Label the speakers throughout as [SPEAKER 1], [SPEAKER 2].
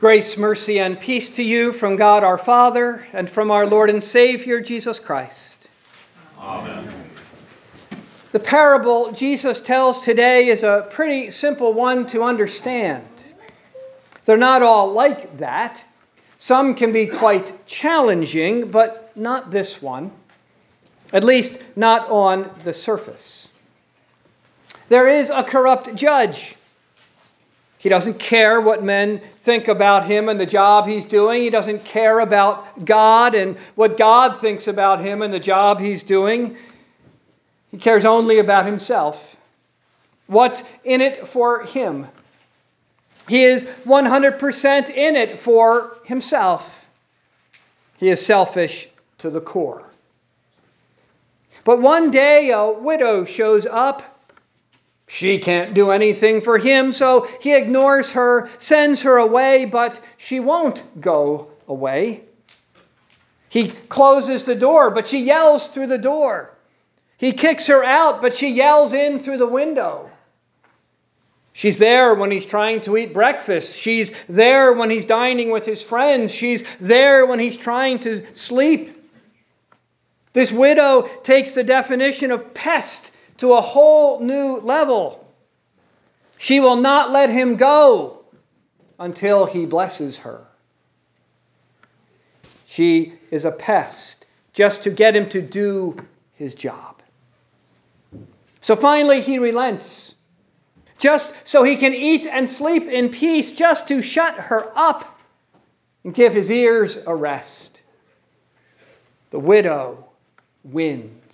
[SPEAKER 1] Grace, mercy, and peace to you from God our Father and from our Lord and Savior Jesus Christ.
[SPEAKER 2] Amen.
[SPEAKER 1] The parable Jesus tells today is a pretty simple one to understand. They're not all like that. Some can be quite challenging, but not this one, at least not on the surface. There is a corrupt judge he doesn't care what men think about him and the job he's doing. He doesn't care about God and what God thinks about him and the job he's doing. He cares only about himself. What's in it for him? He is 100% in it for himself. He is selfish to the core. But one day a widow shows up she can't do anything for him, so he ignores her, sends her away, but she won't go away. He closes the door, but she yells through the door. He kicks her out, but she yells in through the window. She's there when he's trying to eat breakfast. She's there when he's dining with his friends. She's there when he's trying to sleep. This widow takes the definition of pest to a whole new level. She will not let him go until he blesses her. She is a pest just to get him to do his job. So finally, he relents. Just so he can eat and sleep in peace, just to shut her up and give his ears a rest. The widow wins.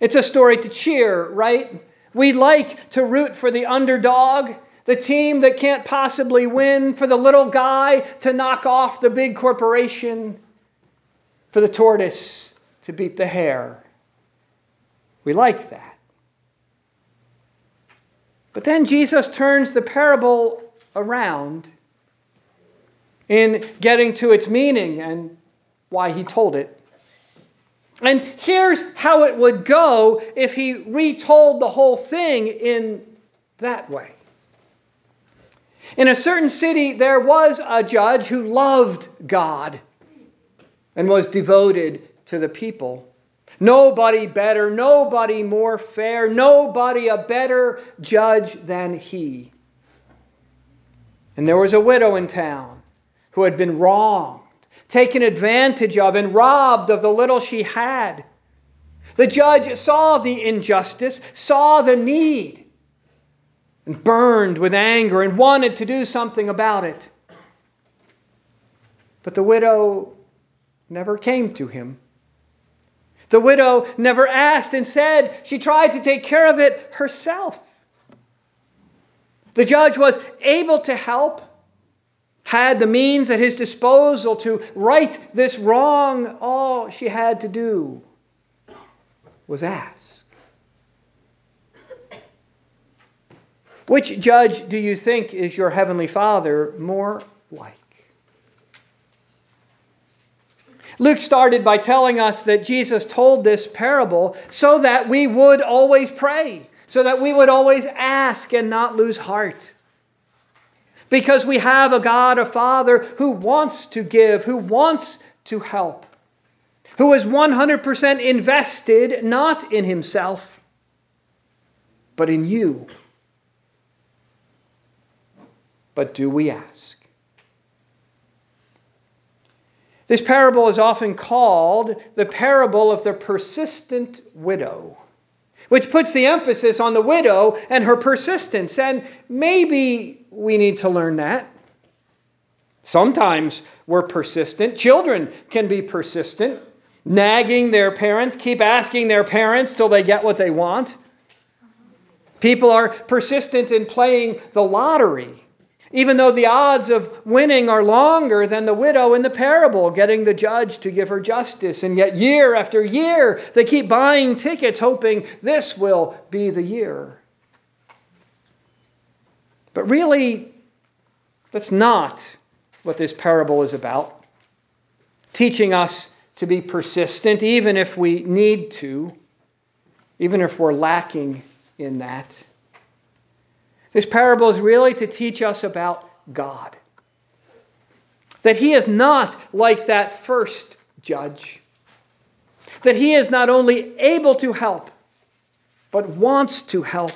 [SPEAKER 1] It's a story to cheer, right? We like to root for the underdog, the team that can't possibly win, for the little guy to knock off the big corporation, for the tortoise to beat the hare. We like that. But then Jesus turns the parable around in getting to its meaning and why he told it. And here's how it would go if he retold the whole thing in that way. In a certain city, there was a judge who loved God and was devoted to the people. Nobody better, nobody more fair, nobody a better judge than he. And there was a widow in town who had been wronged taken advantage of and robbed of the little she had. The judge saw the injustice, saw the need, and burned with anger and wanted to do something about it. But the widow never came to him. The widow never asked and said she tried to take care of it herself. The judge was able to help, had the means at his disposal to right this wrong, all she had to do was ask. Which judge do you think is your heavenly Father more like? Luke started by telling us that Jesus told this parable so that we would always pray, so that we would always ask and not lose heart because we have a God, a Father, who wants to give, who wants to help, who is 100% invested not in himself, but in you. But do we ask? This parable is often called the parable of the persistent widow which puts the emphasis on the widow and her persistence. And maybe we need to learn that. Sometimes we're persistent. Children can be persistent, nagging their parents, keep asking their parents till they get what they want. People are persistent in playing the lottery even though the odds of winning are longer than the widow in the parable, getting the judge to give her justice. And yet, year after year, they keep buying tickets, hoping this will be the year. But really, that's not what this parable is about. Teaching us to be persistent, even if we need to, even if we're lacking in that. This parable is really to teach us about God. That he is not like that first judge. That he is not only able to help, but wants to help.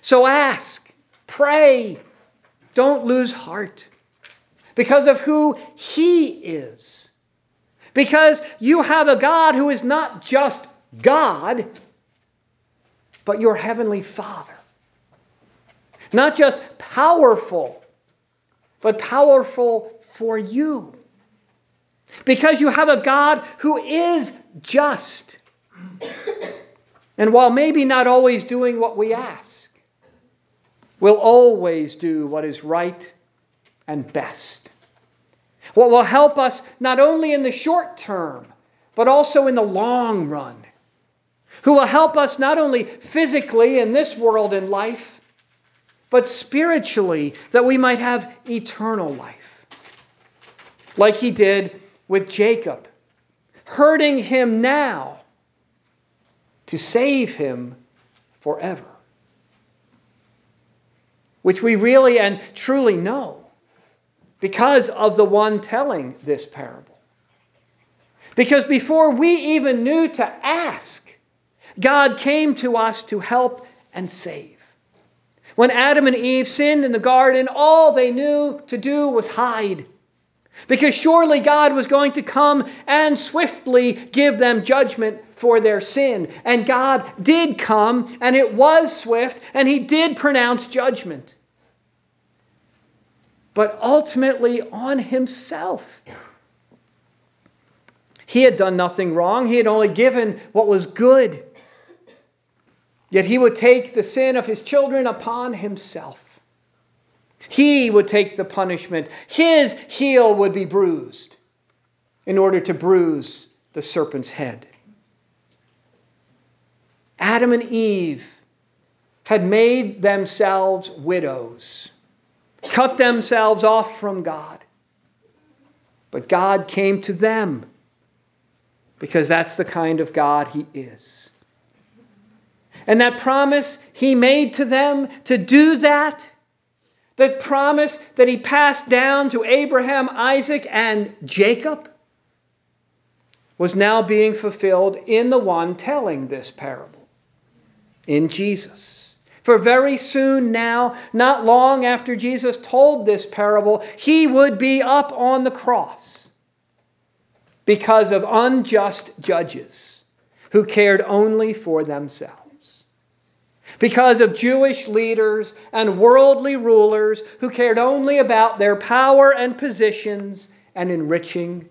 [SPEAKER 1] So ask, pray, don't lose heart because of who he is. Because you have a God who is not just God, but your heavenly Father. Not just powerful, but powerful for you. Because you have a God who is just. And while maybe not always doing what we ask, will always do what is right and best. What will help us not only in the short term, but also in the long run. Who will help us not only physically in this world and life, but spiritually, that we might have eternal life. Like he did with Jacob, hurting him now to save him forever. Which we really and truly know because of the one telling this parable. Because before we even knew to ask, God came to us to help and save. When Adam and Eve sinned in the garden, all they knew to do was hide. Because surely God was going to come and swiftly give them judgment for their sin. And God did come, and it was swift, and He did pronounce judgment. But ultimately on Himself. He had done nothing wrong, He had only given what was good. Yet he would take the sin of his children upon himself. He would take the punishment. His heel would be bruised in order to bruise the serpent's head. Adam and Eve had made themselves widows, cut themselves off from God. But God came to them because that's the kind of God He is. And that promise he made to them to do that, the promise that he passed down to Abraham, Isaac, and Jacob, was now being fulfilled in the one telling this parable, in Jesus. For very soon now, not long after Jesus told this parable, he would be up on the cross because of unjust judges who cared only for themselves because of Jewish leaders and worldly rulers who cared only about their power and positions and enriching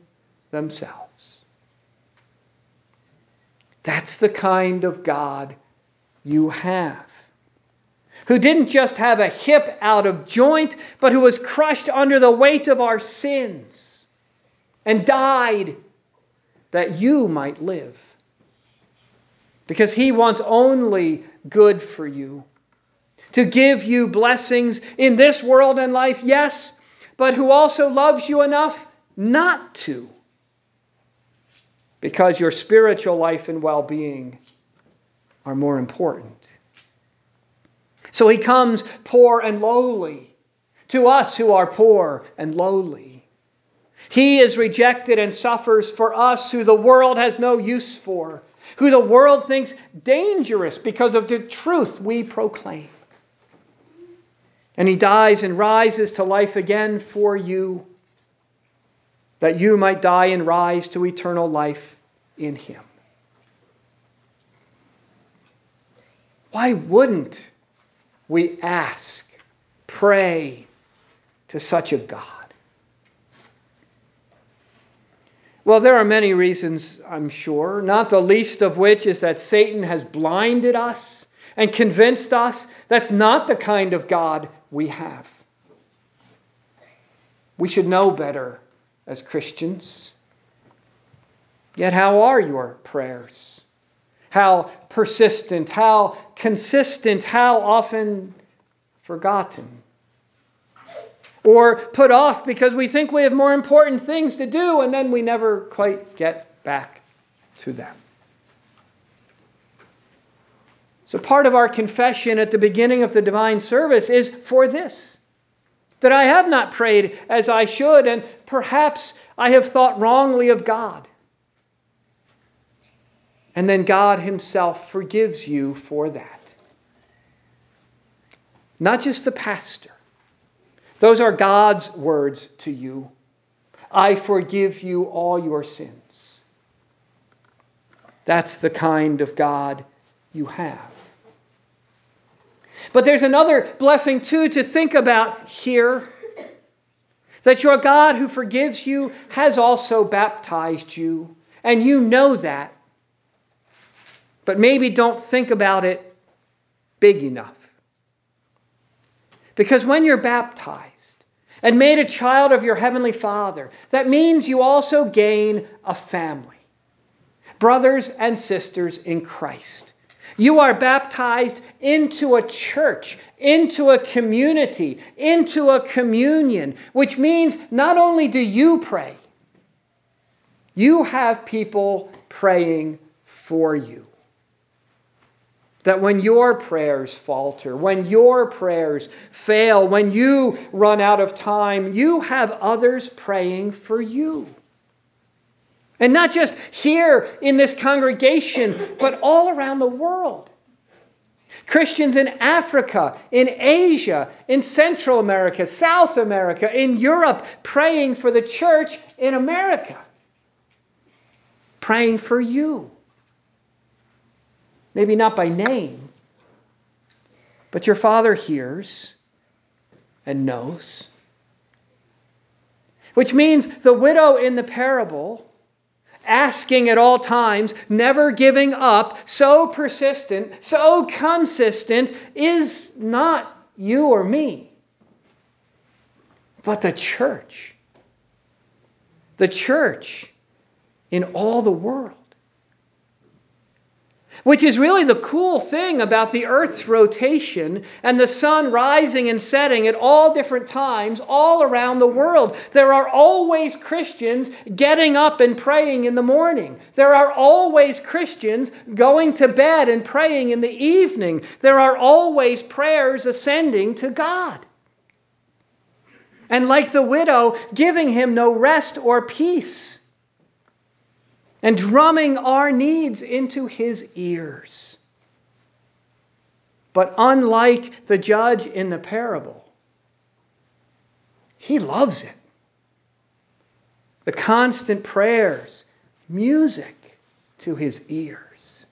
[SPEAKER 1] themselves. That's the kind of God you have. Who didn't just have a hip out of joint, but who was crushed under the weight of our sins and died that you might live. Because he wants only good for you. To give you blessings in this world and life, yes, but who also loves you enough not to. Because your spiritual life and well being are more important. So he comes poor and lowly to us who are poor and lowly. He is rejected and suffers for us who the world has no use for who the world thinks dangerous because of the truth we proclaim. And he dies and rises to life again for you, that you might die and rise to eternal life in him. Why wouldn't we ask, pray to such a God? Well, there are many reasons, I'm sure, not the least of which is that Satan has blinded us and convinced us that's not the kind of God we have. We should know better as Christians. Yet, how are your prayers? How persistent, how consistent, how often forgotten? Or put off because we think we have more important things to do and then we never quite get back to them. So, part of our confession at the beginning of the divine service is for this that I have not prayed as I should, and perhaps I have thought wrongly of God. And then God Himself forgives you for that. Not just the pastor, those are God's words to you. I forgive you all your sins. That's the kind of God you have. But there's another blessing, too, to think about here that your God who forgives you has also baptized you, and you know that. But maybe don't think about it big enough. Because when you're baptized and made a child of your Heavenly Father, that means you also gain a family brothers and sisters in Christ. You are baptized into a church, into a community, into a communion, which means not only do you pray, you have people praying for you. That when your prayers falter, when your prayers fail, when you run out of time, you have others praying for you. And not just here in this congregation, but all around the world. Christians in Africa, in Asia, in Central America, South America, in Europe, praying for the church in America, praying for you. Maybe not by name, but your Father hears and knows. Which means the widow in the parable asking at all times, never giving up, so persistent, so consistent, is not you or me, but the church. The church in all the world. Which is really the cool thing about the Earth's rotation and the sun rising and setting at all different times all around the world. There are always Christians getting up and praying in the morning. There are always Christians going to bed and praying in the evening. There are always prayers ascending to God. And like the widow, giving him no rest or peace and drumming our needs into his ears. But unlike the judge in the parable, he loves it. The constant prayers, music to his ears.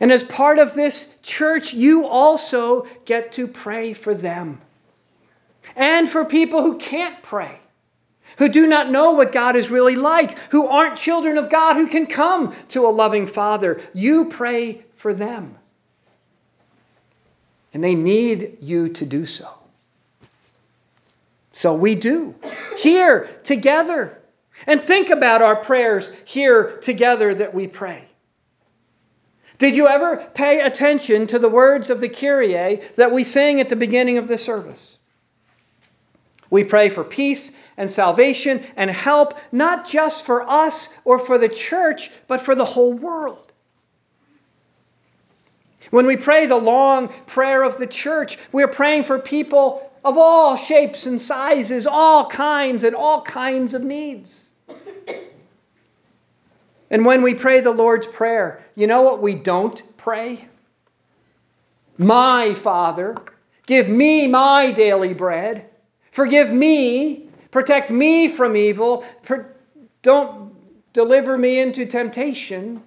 [SPEAKER 1] And as part of this church, you also get to pray for them and for people who can't pray who do not know what God is really like, who aren't children of God, who can come to a loving Father. You pray for them. And they need you to do so. So we do. Here together. And think about our prayers here together that we pray. Did you ever pay attention to the words of the Kyrie that we sang at the beginning of the service? We pray for peace and salvation and help, not just for us or for the church, but for the whole world. When we pray the long prayer of the church, we're praying for people of all shapes and sizes, all kinds and all kinds of needs. And when we pray the Lord's Prayer, you know what we don't pray? My Father, give me my daily bread. Forgive me, protect me from evil, don't deliver me into temptation.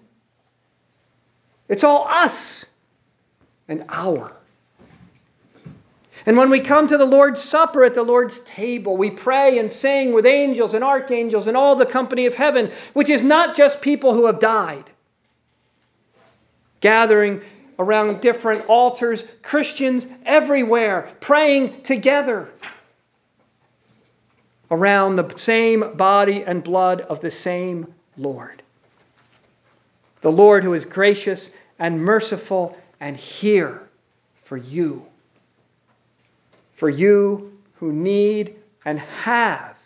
[SPEAKER 1] It's all us and our. And when we come to the Lord's Supper at the Lord's table, we pray and sing with angels and archangels and all the company of heaven, which is not just people who have died, gathering around different altars, Christians everywhere, praying together around the same body and blood of the same Lord. The Lord who is gracious and merciful and here for you. For you who need and have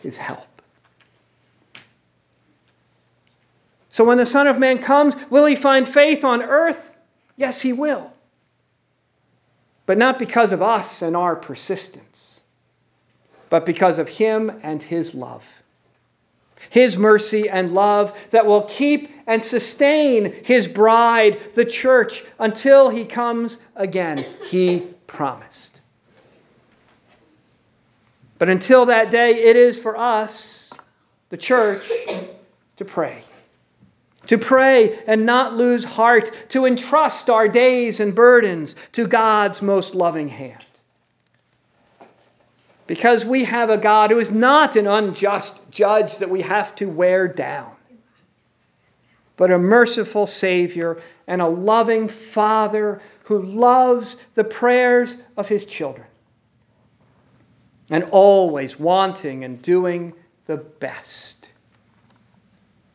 [SPEAKER 1] his help. So when the Son of Man comes, will he find faith on earth? Yes, he will. but not because of us and our persistence, but because of Him and His love. His mercy and love that will keep and sustain His bride, the church, until He comes again. He promised. But until that day, it is for us, the church, to pray. To pray and not lose heart, to entrust our days and burdens to God's most loving hand. Because we have a God who is not an unjust judge that we have to wear down, but a merciful Savior and a loving Father who loves the prayers of his children and always wanting and doing the best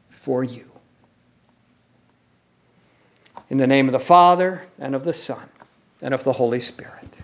[SPEAKER 1] for you. In the name of the Father, and of the Son, and of the Holy Spirit.